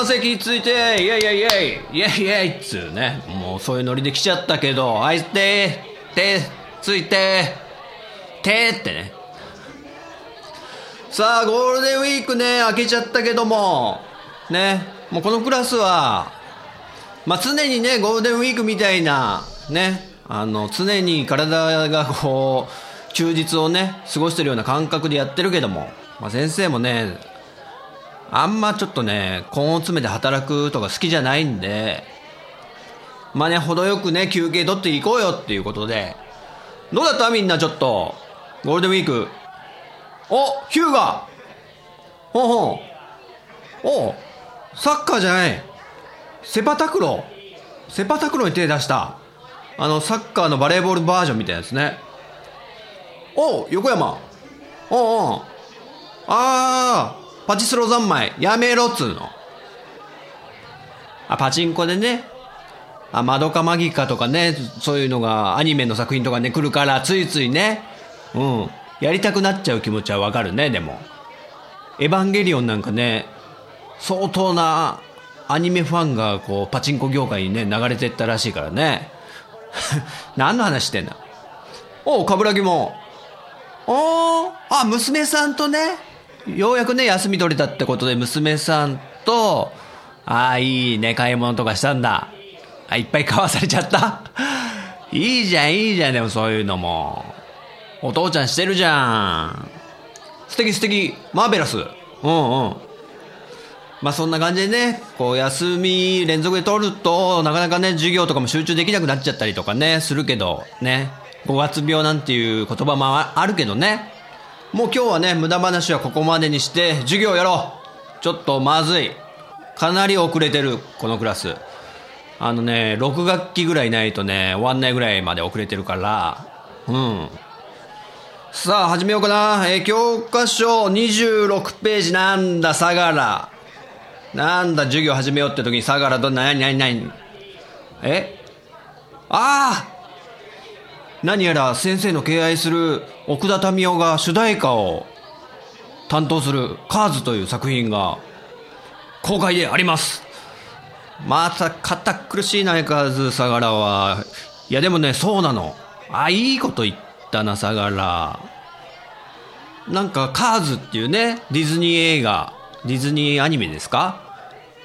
みんな席ついて、イェイイェイイェイイェイイェイっつうね。もうそういうノリで来ちゃったけど、はいつ、て、て、ついて、てってね。さあ、ゴールデンウィークね、明けちゃったけども、ね、もうこのクラスは、まあ常にね、ゴールデンウィークみたいな、ね、あの、常に体がこう、休日をね、過ごしてるような感覚でやってるけども、まあ先生もね、あんまちょっとね、根を詰めて働くとか好きじゃないんで、まあね、程よくね、休憩取っていこうよっていうことで、どうだったみんなちょっと、ゴールデンウィーク。おヒューガほうほう。おサッカーじゃない。セパタクロー。セパタクローに手出した。あの、サッカーのバレーボールバージョンみたいなやつね。お横山。おうおうあー。パチスロ三昧、やめろっつうの。あ、パチンコでね、あ、マドカマギカとかね、そういうのがアニメの作品とかね、来るから、ついついね、うん、やりたくなっちゃう気持ちはわかるね、でも。エヴァンゲリオンなんかね、相当なアニメファンがこう、パチンコ業界にね、流れてったらしいからね。何の話してんだおう、かぶらぎも。おー、あ、娘さんとね、ようやくね、休み取れたってことで、娘さんと、ああ、いいね、買い物とかしたんだ。あ、いっぱい買わされちゃったいいじゃん、いいじゃん、でもそういうのも。お父ちゃんしてるじゃん。素敵素敵、マーベラス。うんうん。まあそんな感じでね、こう休み連続で取ると、なかなかね、授業とかも集中できなくなっちゃったりとかね、するけど、ね、5月病なんていう言葉もあるけどね、もう今日はね、無駄話はここまでにして、授業やろうちょっとまずい。かなり遅れてる、このクラス。あのね、6学期ぐらいないとね、終わんないぐらいまで遅れてるから、うん。さあ、始めようかな。え教科書26ページなんだ、相良。なんだ、授業始めようって時に相良ど、なになになにえ？ああ何やら先生の敬愛する奥田民生が主題歌を担当するカーズという作品が公開であります。また堅苦しいな、相変わらず、相良は。いや、でもね、そうなの。あ、いいこと言ったな、相良。なんか、カーズっていうね、ディズニー映画、ディズニーアニメですか？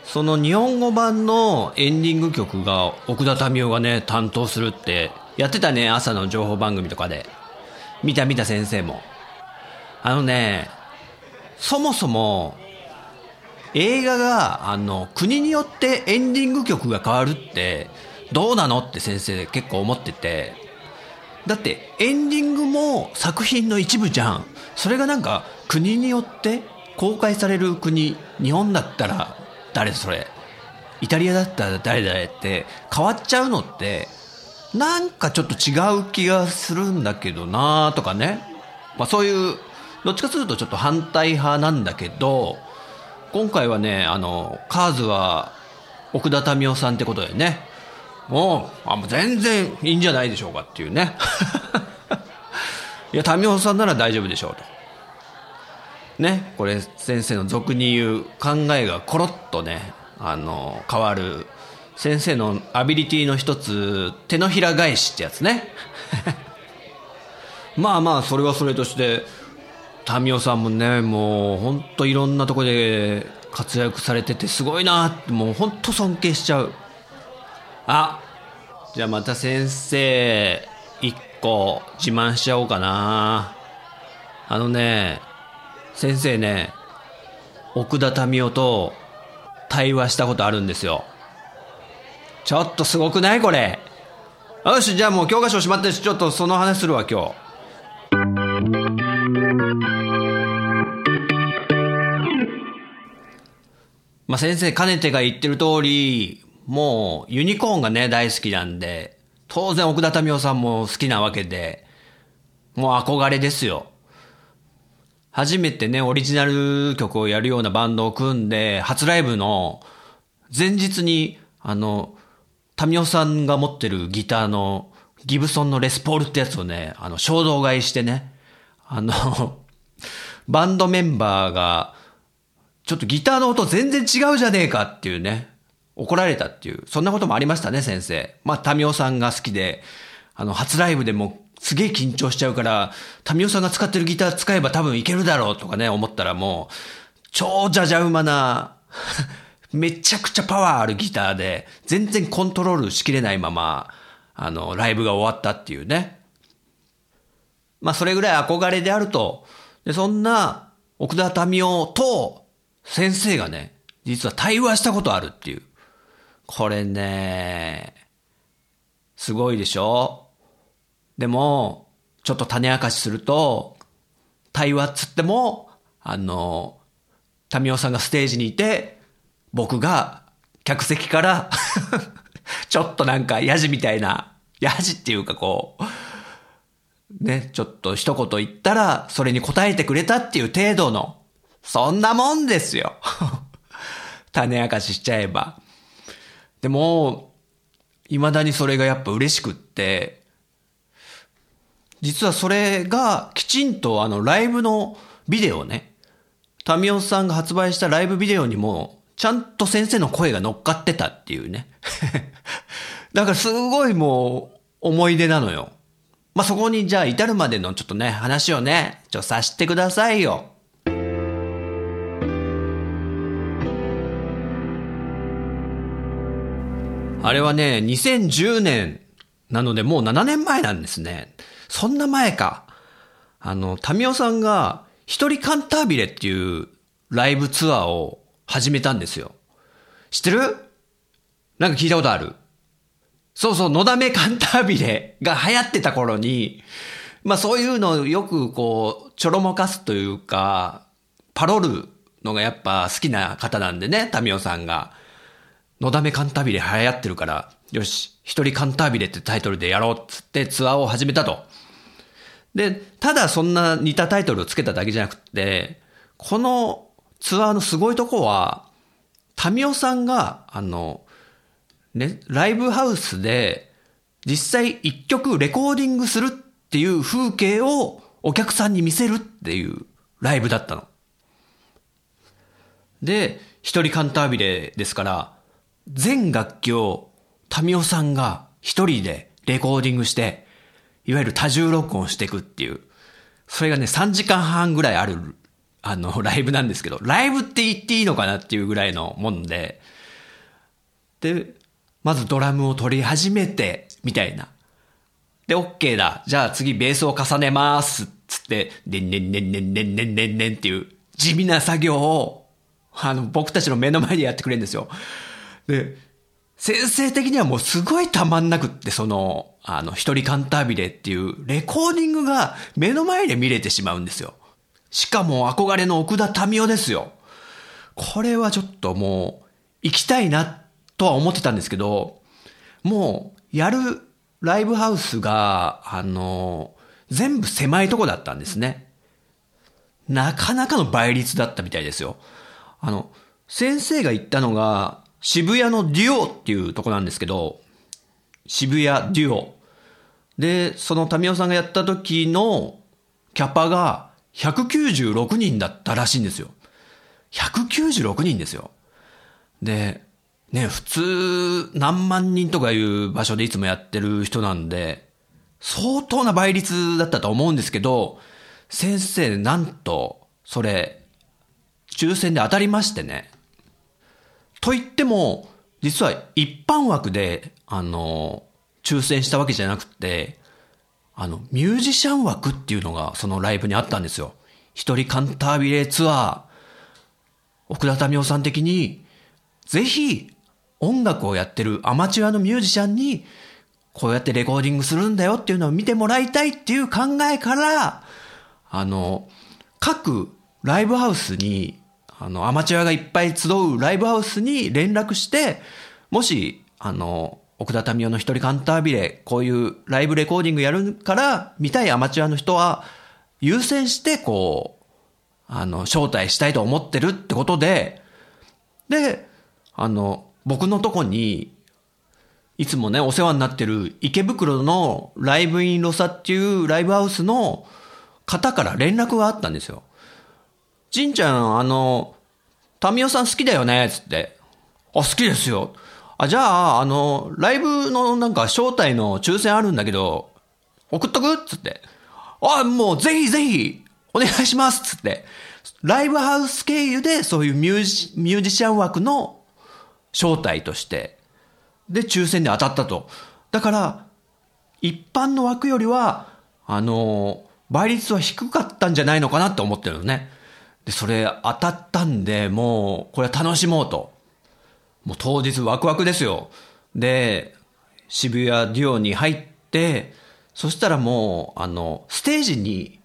その日本語版のエンディング曲が奥田民生がね、担当するってやってたね、朝の情報番組とかで。見た見た先生も。あのね、そもそも、映画が、あの、国によってエンディング曲が変わるって、どうなのって先生結構思ってて。だって、エンディングも作品の一部じゃん。それがなんか、国によって公開される国、日本だったら誰それイタリアだったら誰々って変わっちゃうのって、なんかちょっと違う気がするんだけどなとかね。まあそういう、どっちかというとちょっと反対派なんだけど、今回はね、あの、カーズは奥田民生さんってことでね、もう、あもう全然いいんじゃないでしょうかっていうね。いや、民生さんなら大丈夫でしょうと。ね、これ先生の俗に言う考えがコロッとね、あの、変わる先生のアビリティの一つ、手のひら返しってやつね。まあまあ、それはそれとして、民生さんもね、もう本当いろんなとこで活躍されててすごいなって、もう本当尊敬しちゃう。あ、じゃあまた先生、一個自慢しちゃおうかな。あのね、先生ね、奥田民生と対話したことあるんですよ。ちょっとすごくない？これ。よし、じゃあもう教科書閉まってし、ちょっとその話するわ、今日。まあ、先生、かねてが言ってる通り、もうユニコーンがね、大好きなんで、当然奥田民生さんも好きなわけで、もう憧れですよ。初めてね、オリジナル曲をやるようなバンドを組んで、初ライブの前日に、あの、タミオさんが持ってるギターのギブソンのレスポールってやつをね、あの、衝動買いしてね、あの、バンドメンバーが、ちょっとギターの音全然違うじゃねえかっていうね、怒られたっていう、そんなこともありましたね、先生。まあ、タミオさんが好きで、あの、初ライブでもすげえ緊張しちゃうから、タミオさんが使ってるギター使えば多分いけるだろうとかね、思ったらもう、超じゃじゃ馬な、めちゃくちゃパワーあるギターで、全然コントロールしきれないまま、あの、ライブが終わったっていうね。まあ、それぐらい憧れであると。で、そんな、奥田民生と、先生がね、実は対話したことあるっていう。これね、すごいでしょでも、ちょっと種明かしすると、対話っつっても、あの、タミオさんがステージにいて、僕が客席から ちょっとなんかヤジみたいな、ヤジっていうかこう、ね、ちょっと一言言ったら、それに答えてくれたっていう程度の、そんなもんですよ。種明かししちゃえば。でも、未だにそれがやっぱ嬉しくって、実はそれがきちんとあのライブのビデオね、タミオさんが発売したライブビデオにも、ちゃんと先生の声が乗っかってたっていうね。だからすごいもう思い出なのよ。まあ、そこにじゃあ至るまでのちょっとね、話をね、ちょっとさしてくださいよ。あれはね、2010年なのでもう7年前なんですね。そんな前か。あの、タミオさんが、一人カンタービレっていうライブツアーを始めたんですよ。知ってる？なんか聞いたことあるそうそう、のだめカンタービレが流行ってた頃に、まあそういうのをよくこう、ちょろもかすというか、パロるのがやっぱ好きな方なんでね、タミオさんが。のだめカンタービレ流行ってるから、よし、一人カンタービレってタイトルでやろうっつってツアーを始めたと。で、ただそんな似たタイトルをつけただけじゃなくて、このツアーのすごいとこは、タミオさんが、あの、ね、ライブハウスで実際一曲レコーディングするっていう風景をお客さんに見せるっていうライブだったの。で、一人カンタービレですから、全楽器をタミオさんが一人でレコーディングして、いわゆる多重録音していくっていう。それがね、3時間半ぐらいある、あの、ライブなんですけど、ライブって言っていいのかなっていうぐらいのもんで、で、まずドラムを取り始めて、みたいな。で、OK だ。じゃあ次ベースを重ねます。つって、でんねんねんねんねんねんねんねんっていう地味な作業を、あの、僕たちの目の前でやってくれるんですよ。で、先生的にはもうすごいたまんなくって、その、あの、一人カンタービレっていうレコーディングが目の前で見れてしまうんですよ。しかも憧れの奥田民生ですよ。これはちょっともう、行きたいなとは思ってたんですけど、もう、やるライブハウスが、あの、全部狭いとこだったんですね。なかなかの倍率だったみたいですよ。あの、先生が言ったのが、渋谷のデュオっていうとこなんですけど、渋谷デュオ。で、そのタミオさんがやった時のキャパが196人だったらしいんですよ。196人ですよ。で、ね、普通何万人とかいう場所でいつもやってる人なんで、相当な倍率だったと思うんですけど、先生なんと、それ、抽選で当たりましてね。と言っても、実は一般枠で、あの、抽選したわけじゃなくて、あの、ミュージシャン枠っていうのがそのライブにあったんですよ。一人カンタービレツアー、奥田民生さん的に、ぜひ音楽をやってるアマチュアのミュージシャンに、こうやってレコーディングするんだよっていうのを見てもらいたいっていう考えから、あの、各ライブハウスに、あの、アマチュアがいっぱい集うライブハウスに連絡して、もし、あの、奥田民生の一人カンタービレ、こういうライブレコーディングやるから見たいアマチュアの人は優先してこう、あの、招待したいと思ってるってことで、で、あの、僕のとこに、いつもね、お世話になってる池袋のライブインロサっていうライブハウスの方から連絡があったんですよ。じんちゃん、あの、タミオさん好きだよねつって。あ、好きですよ。あ、じゃあ、あの、ライブのなんか招待の抽選あるんだけど、送っとく？っつって。あ、もうぜひぜひ、お願いしますっつって。ライブハウス経由でそういうミュージミュージシャン枠の招待として、で、抽選で当たったと。だから、一般の枠よりは、あの、倍率は低かったんじゃないのかなって思ってるのね。で、それ当たったんで、もう、これは楽しもうと。もう当日ワクワクですよ。で、渋谷デュオに入って、そしたらもう、あの、ステージに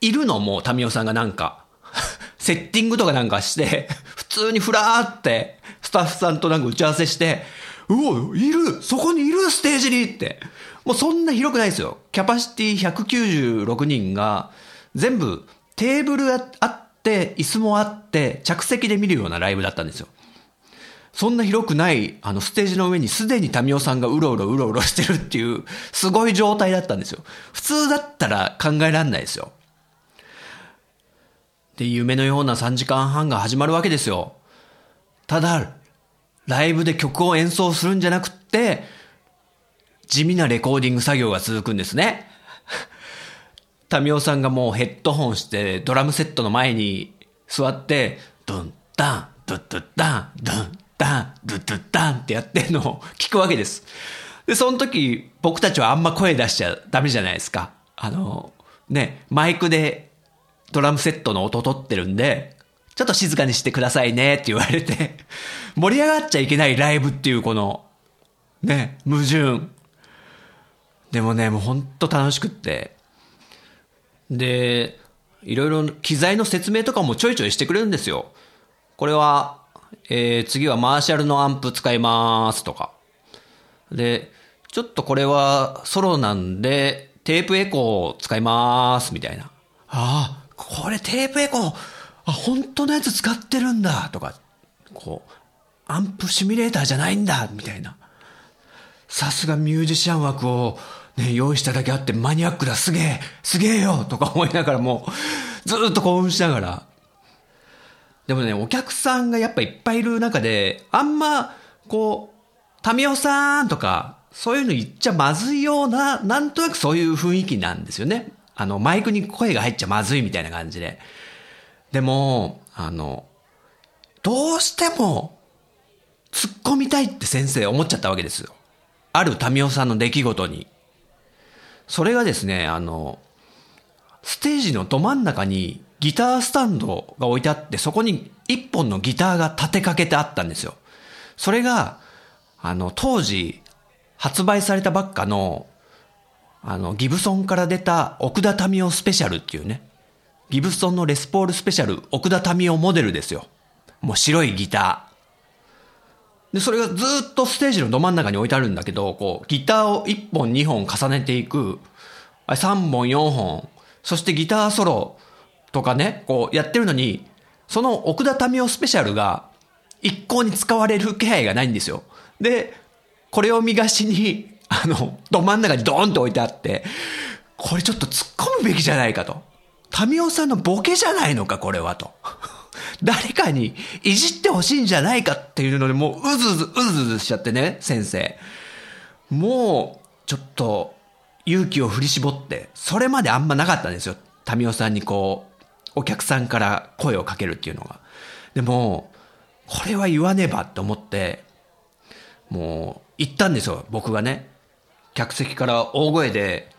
いるのもう、タミオさんがなんか、セッティングとかなんかして、普通にふらーって、スタッフさんとなんか打ち合わせして、うお、いるそこにいるステージにって。もうそんな広くないですよ。キャパシティ196人が、全部テーブルあって、椅子もあって、着席で見るようなライブだったんですよ。そんな広くない、あの、ステージの上にすでに民生さんがうろうろうろうろしてるっていう、すごい状態だったんですよ。普通だったら考えられないですよ。で、夢のような3時間半が始まるわけですよ。ただ、ライブで曲を演奏するんじゃなくって、地味なレコーディング作業が続くんですね。タミオさんがもうヘッドホンしてドラムセットの前に座って、ドン、ダン、ドッドッダン、ドン、ダン、ドゥドゥダンってやってるのを聞くわけです。で、その時、僕たちはあんま声出しちゃダメじゃないですか。あの、ね、マイクでドラムセットの音取ってるんで、ちょっと静かにしてくださいねって言われて、盛り上がっちゃいけないライブっていうこの、ね、矛盾。でもね、もうほんと楽しくって。で、いろいろ機材の説明とかもちょいちょいしてくれるんですよ。これは、えー、次はマーシャルのアンプ使いますとか。で、ちょっとこれはソロなんで、テープエコー使いますみたいな。ああ、これテープエコー、あ、本当のやつ使ってるんだとか、こう、アンプシミュレーターじゃないんだみたいな。さすがミュージシャン枠をね、用意しただけあってマニアックだ、すげえ、すげえよとか思いながらもう、ずっと興奮しながら。でもね、お客さんがやっぱいっぱいいる中で、あんま、こう、タミオさんとか、そういうの言っちゃまずいような、なんとなくそういう雰囲気なんですよね。あの、マイクに声が入っちゃまずいみたいな感じで。でも、あの、どうしても、突っ込みたいって先生思っちゃったわけですよ。ある民生さんの出来事に。それがですね、あの、ステージのど真ん中にギタースタンドが置いてあって、そこに一本のギターが立てかけてあったんですよ。それが、あの、当時、発売されたばっかの、あの、ギブソンから出た奥田民生スペシャルっていうね、ギブソンのレスポールスペシャル奥田民生モデルですよ。もう白いギター。で、それがずっとステージのど真ん中に置いてあるんだけど、こう、ギターを1本2本重ねていく、3本4本、そしてギターソロとかね、こうやってるのに、その奥田民生スペシャルが一向に使われる気配がないんですよ。で、これを見がしに、あの、ど真ん中にドーンと置いてあって、これちょっと突っ込むべきじゃないかと。民生さんのボケじゃないのか、これはと。誰かにいじってほしいんじゃないかっていうので、もううずうず、うずうずしちゃってね、先生。もう、ちょっと、勇気を振り絞って、それまであんまなかったんですよ。民生さんにこう、お客さんから声をかけるっていうのが。でも、これは言わねばって思って、もう、言ったんですよ、僕がね。客席から大声で、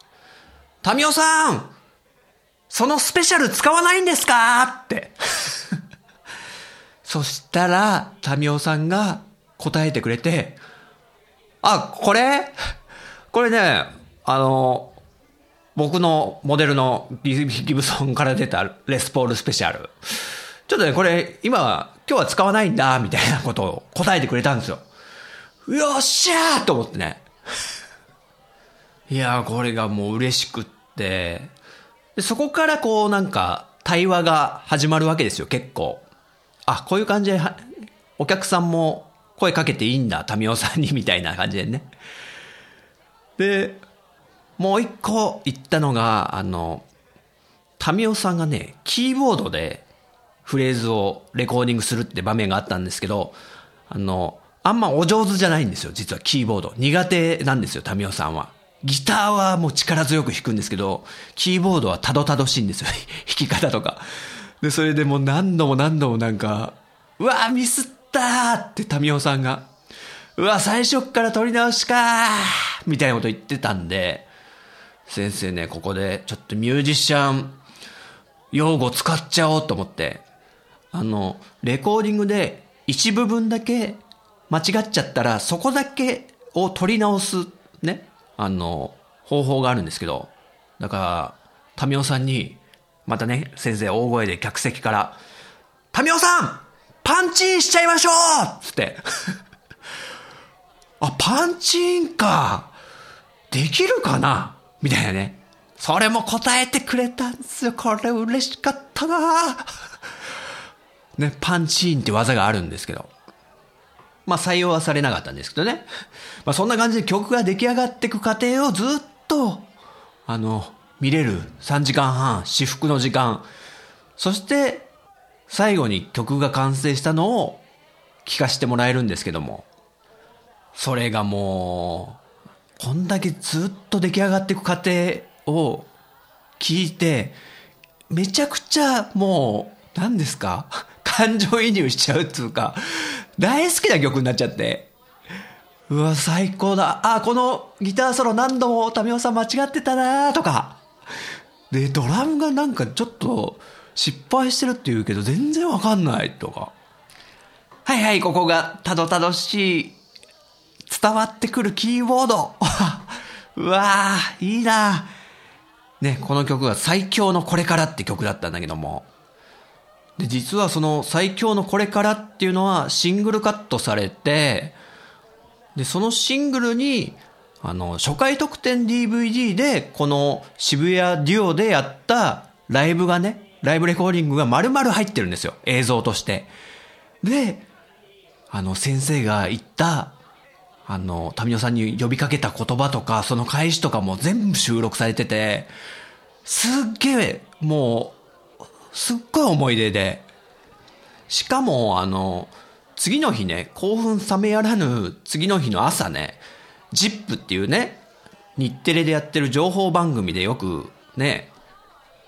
民生さんそのスペシャル使わないんですか？って。そしたら、タミオさんが答えてくれて、あ、これ？これね、あの、僕のモデルのギブソンから出たレスポールスペシャル。ちょっとね、これ、今、今日は使わないんだ、みたいなことを答えてくれたんですよ。よっしゃーと思ってね。いやー、これがもう嬉しくって。でそこからこうなんか対話が始まるわけですよ、結構。あ、こういう感じで、お客さんも声かけていいんだ、タミオさんに、みたいな感じでね。で、もう一個言ったのが、あの、タミオさんがね、キーボードでフレーズをレコーディングするって場面があったんですけど、あの、あんまお上手じゃないんですよ、実はキーボード。苦手なんですよ、タミオさんは。ギターはもう力強く弾くんですけど、キーボードはたどたどしいんですよ、弾き方とか。で、それでもう何度も何度もなんか、うわミスったーってタミオさんが、うわ最初から撮り直しかーみたいなこと言ってたんで、先生ね、ここでちょっとミュージシャン用語使っちゃおうと思って、あの、レコーディングで一部分だけ間違っちゃったら、そこだけを取り直す、ね、あの、方法があるんですけど、だから、タミオさんに、またね、先生大声で客席から、タミオさんパンチンしちゃいましょうつって。あ、パンチンか。できるかな?みたいなね。それも答えてくれたんですよ。これ嬉しかったなね、パンチインって技があるんですけど。まあ採用はされなかったんですけどね。まあそんな感じで曲が出来上がっていく過程をずっと、あの、見れる3時間半、至福の時間。そして、最後に曲が完成したのを聞かせてもらえるんですけども。それがもう、こんだけずっと出来上がっていく過程を聞いて、めちゃくちゃもう、何ですか？感情移入しちゃうっていうか、大好きな曲になっちゃって。うわ、最高だ。あ、このギターソロ何度もタミオさん間違ってたなとか。で、ドラムがなんかちょっと失敗してるって言うけど全然わかんないとか。はいはい、ここがたどたどしい、伝わってくるキーボード。うわー、いいなね、この曲は最強のこれからって曲だったんだけども。で、実はその最強のこれからっていうのはシングルカットされて、で、そのシングルに、あの、初回特典 DVD で、この渋谷デュオでやったライブがね、ライブレコーディングが丸々入ってるんですよ。映像として。で、あの、先生が言った、あの、タミオさんに呼びかけた言葉とか、その返しとかも全部収録されてて、すっげえ、もう、すっごい思い出で。しかも、あの、次の日ね、興奮冷めやらぬ次の日の朝ね、ジップっていうね、日テレでやってる情報番組でよくね、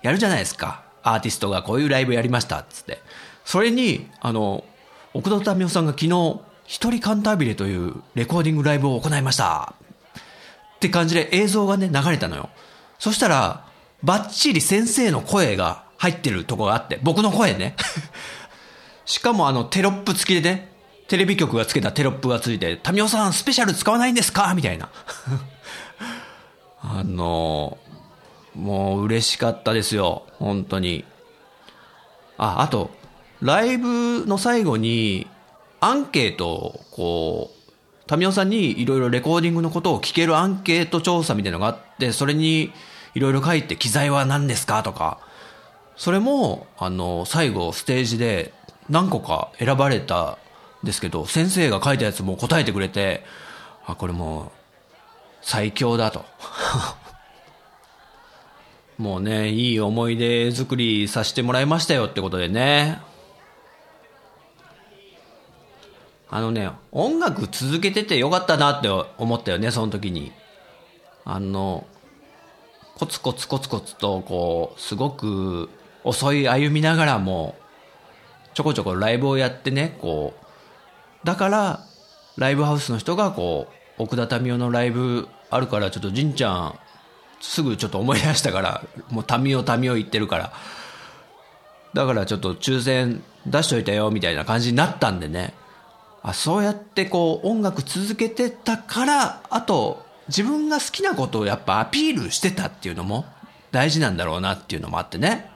やるじゃないですか。アーティストがこういうライブやりましたつって。それに、あの、奥田民生さんが昨日、一人カンタービレというレコーディングライブを行いました。って感じで映像がね、流れたのよ。そしたら、バッチリ先生の声が入ってるとこがあって、僕の声ね。しかもあのテロップ付きでね、テレビ局がつけたテロップがついて、タミオさんスペシャル使わないんですか？みたいな。あの、もう嬉しかったですよ。本当に。あ、あと、ライブの最後に、アンケートを、こう、タミオさんにいろいろレコーディングのことを聞けるアンケート調査みたいなのがあって、それにいろいろ書いて、機材は何ですかとか、それも、あの、最後ステージで何個か選ばれたんですけど、先生が書いたやつも答えてくれて、あ、これもう、最強だと。もうね、いい思い出作りさせてもらいましたよってことでね。あのね、音楽続けててよかったなって思ったよね、その時に。あの、コツコツコツコツと、こう、すごく遅い歩みながらも、ちょこちょこライブをやってね、こう、だから、ライブハウスの人が、こう、奥田民生のライブあるから、ちょっとじんちゃん、すぐちょっと思い出したから、もうタミオタミオ言ってるから。だからちょっと抽選出しといたよみたいな感じになったんでね。あ、そうやってこう音楽続けてたから、あと自分が好きなことをやっぱアピールしてたっていうのも大事なんだろうなっていうのもあってね。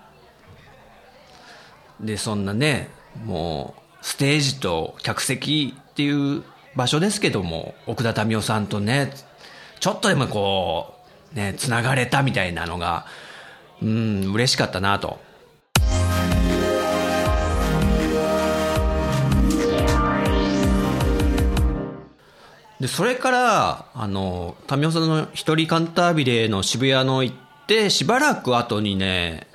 で、そんなね、もうステージと客席っていう場所ですけども、奥田民生さんとね、ちょっとでもこう、ね、繋がれたみたいなのが、うん、嬉しかったなと。で、それから、あの、タミオさんの一人カンタービレの渋谷の行って、しばらく後にね、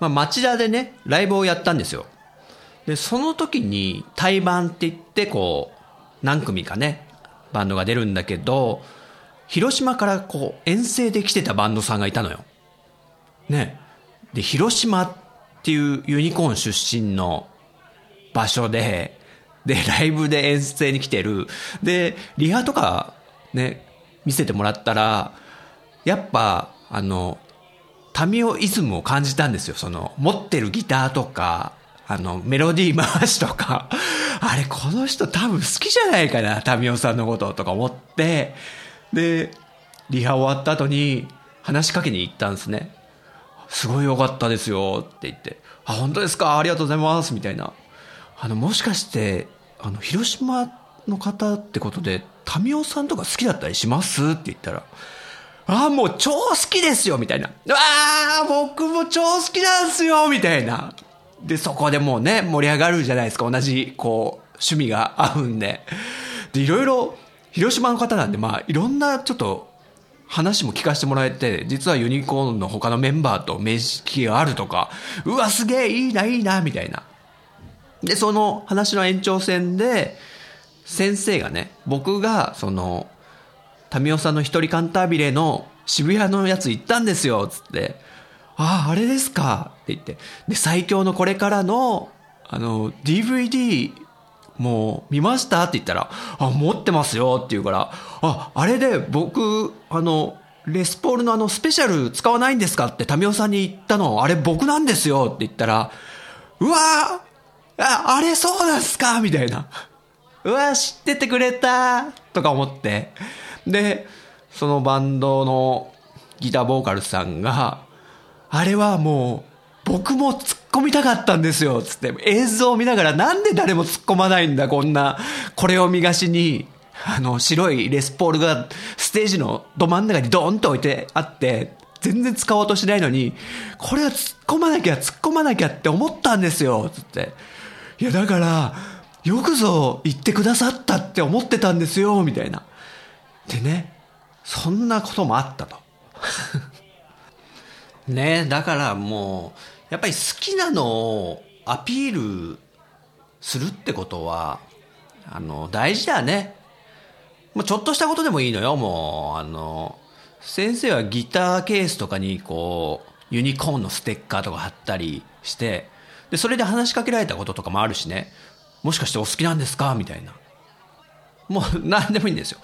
まあ、町田でね、ライブをやったんですよ。で、その時に、対バンって言って、こう、何組かね、バンドが出るんだけど、広島からこう、遠征で来てたバンドさんがいたのよ。ね。で、広島っていうユニコーン出身の場所で、で、ライブで遠征に来てる。で、リハとかね、見せてもらったら、やっぱ、あの、タミオイズムを感じたんですよ。その、持ってるギターとか、あの、メロディー回しとか、あれ、この人多分好きじゃないかな、タミオさんのこととか思って、で、リハ終わった後に話しかけに行ったんですね。すごい良かったですよって言って、あ、本当ですか？ありがとうございますみたいな。あの、もしかして、あの、広島の方ってことで、タミオさんとか好きだったりします？って言ったら、ああ、もう超好きですよみたいな。ああ、僕も超好きなんですよみたいな。で、そこでもうね、盛り上がるじゃないですか。同じ、こう、趣味が合うんで。で、いろいろ、広島の方なんで、まあ、いろんなちょっと、話も聞かせてもらえて、実はユニコーンの他のメンバーと面識があるとか、うわ、すげえ、いいな、いいな、みたいな。で、その話の延長線で、先生がね、僕が、その、タミオさんの一人カンタービレの渋谷のやつ行ったんですよ、つって。ああ、あれですか？って言って。で、最強のこれからの、あの、DVD、もう見ました？って言ったら、あ、持ってますよって言うから、あ、あれで僕、あの、レスポールのあのスペシャル使わないんですか？ってタミオさんに言ったの、あれ僕なんですよって言ったら、うわーあ、あれそうなんすか？みたいな。うわ知っててくれたとか思って。で、そのバンドのギターボーカルさんが、あれはもう、僕も突っ込みたかったんですよ、つって。映像を見ながら、なんで誰も突っ込まないんだ、こんな、これを見がしに、あの、白いレスポールがステージのど真ん中にドーンと置いてあって、全然使おうとしないのに、これは突っ込まなきゃ、突っ込まなきゃって思ったんですよ、つって。いや、だから、よくぞ言ってくださったって思ってたんですよ、みたいな。でね、そんなこともあったと。ねだからもう、やっぱり好きなのをアピールするってことは、あの、大事だね。もうちょっとしたことでもいいのよ、もう、あの、先生はギターケースとかにこう、ユニコーンのステッカーとか貼ったりして、で、それで話しかけられたこととかもあるしね。もしかしてお好きなんですか？みたいな。もう 何でもいいんですよ。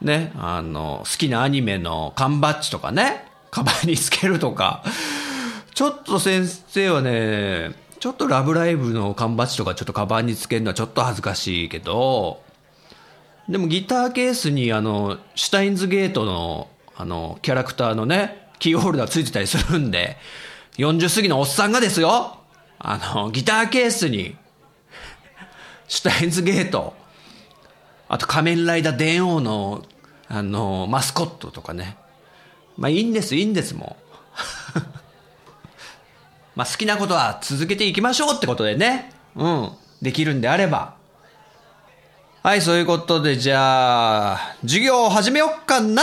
ね、あの、好きなアニメの缶バッジとかね、カバンにつけるとか。ちょっと先生はね、ちょっとラブライブの缶バッジとかちょっとカバンにつけるのはちょっと恥ずかしいけど、でもギターケースにあの、シュタインズゲートのあの、キャラクターのね、キーホルダーついてたりするんで、40過ぎのおっさんがですよ、あの、ギターケースに、シュタインズゲート、あと仮面ライダー電王の、あの、マスコットとかね。まあいいんです、いいんです、もう。まあ好きなことは続けていきましょうってことでね。うん。できるんであれば。はい、そういうことで、じゃあ、授業を始めよっかな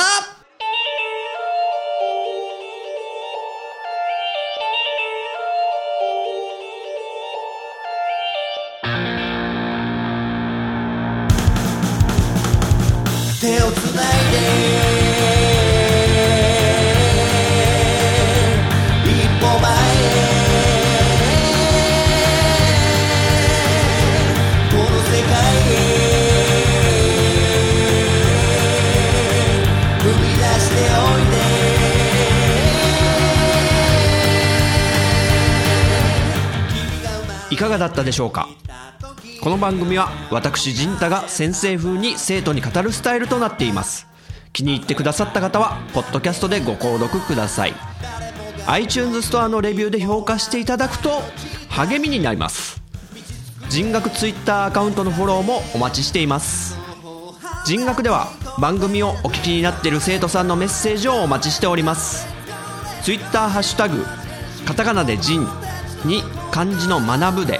いかがだったでしょうか？この番組は私陣太が先生風に生徒に語るスタイルとなっています。気に入ってくださった方はポッドキャストでご購読ください。iTunes ストアのレビューで評価していただくと励みになります。人学 Twitter アカウントのフォローもお待ちしています。人学では番組をお聞きになっている生徒さんのメッセージをお待ちしております。Twitter ハッシュタグカタカナで人に漢字の学ぶで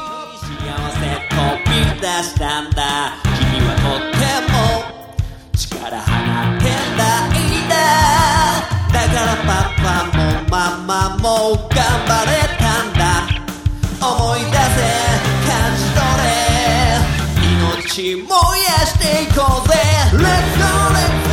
出したんだ。君はとっても力放ってないんだ。だからパパもママも頑張れたんだ。思い出せ感じ取れ。命燃やしていこうぜ。Let's go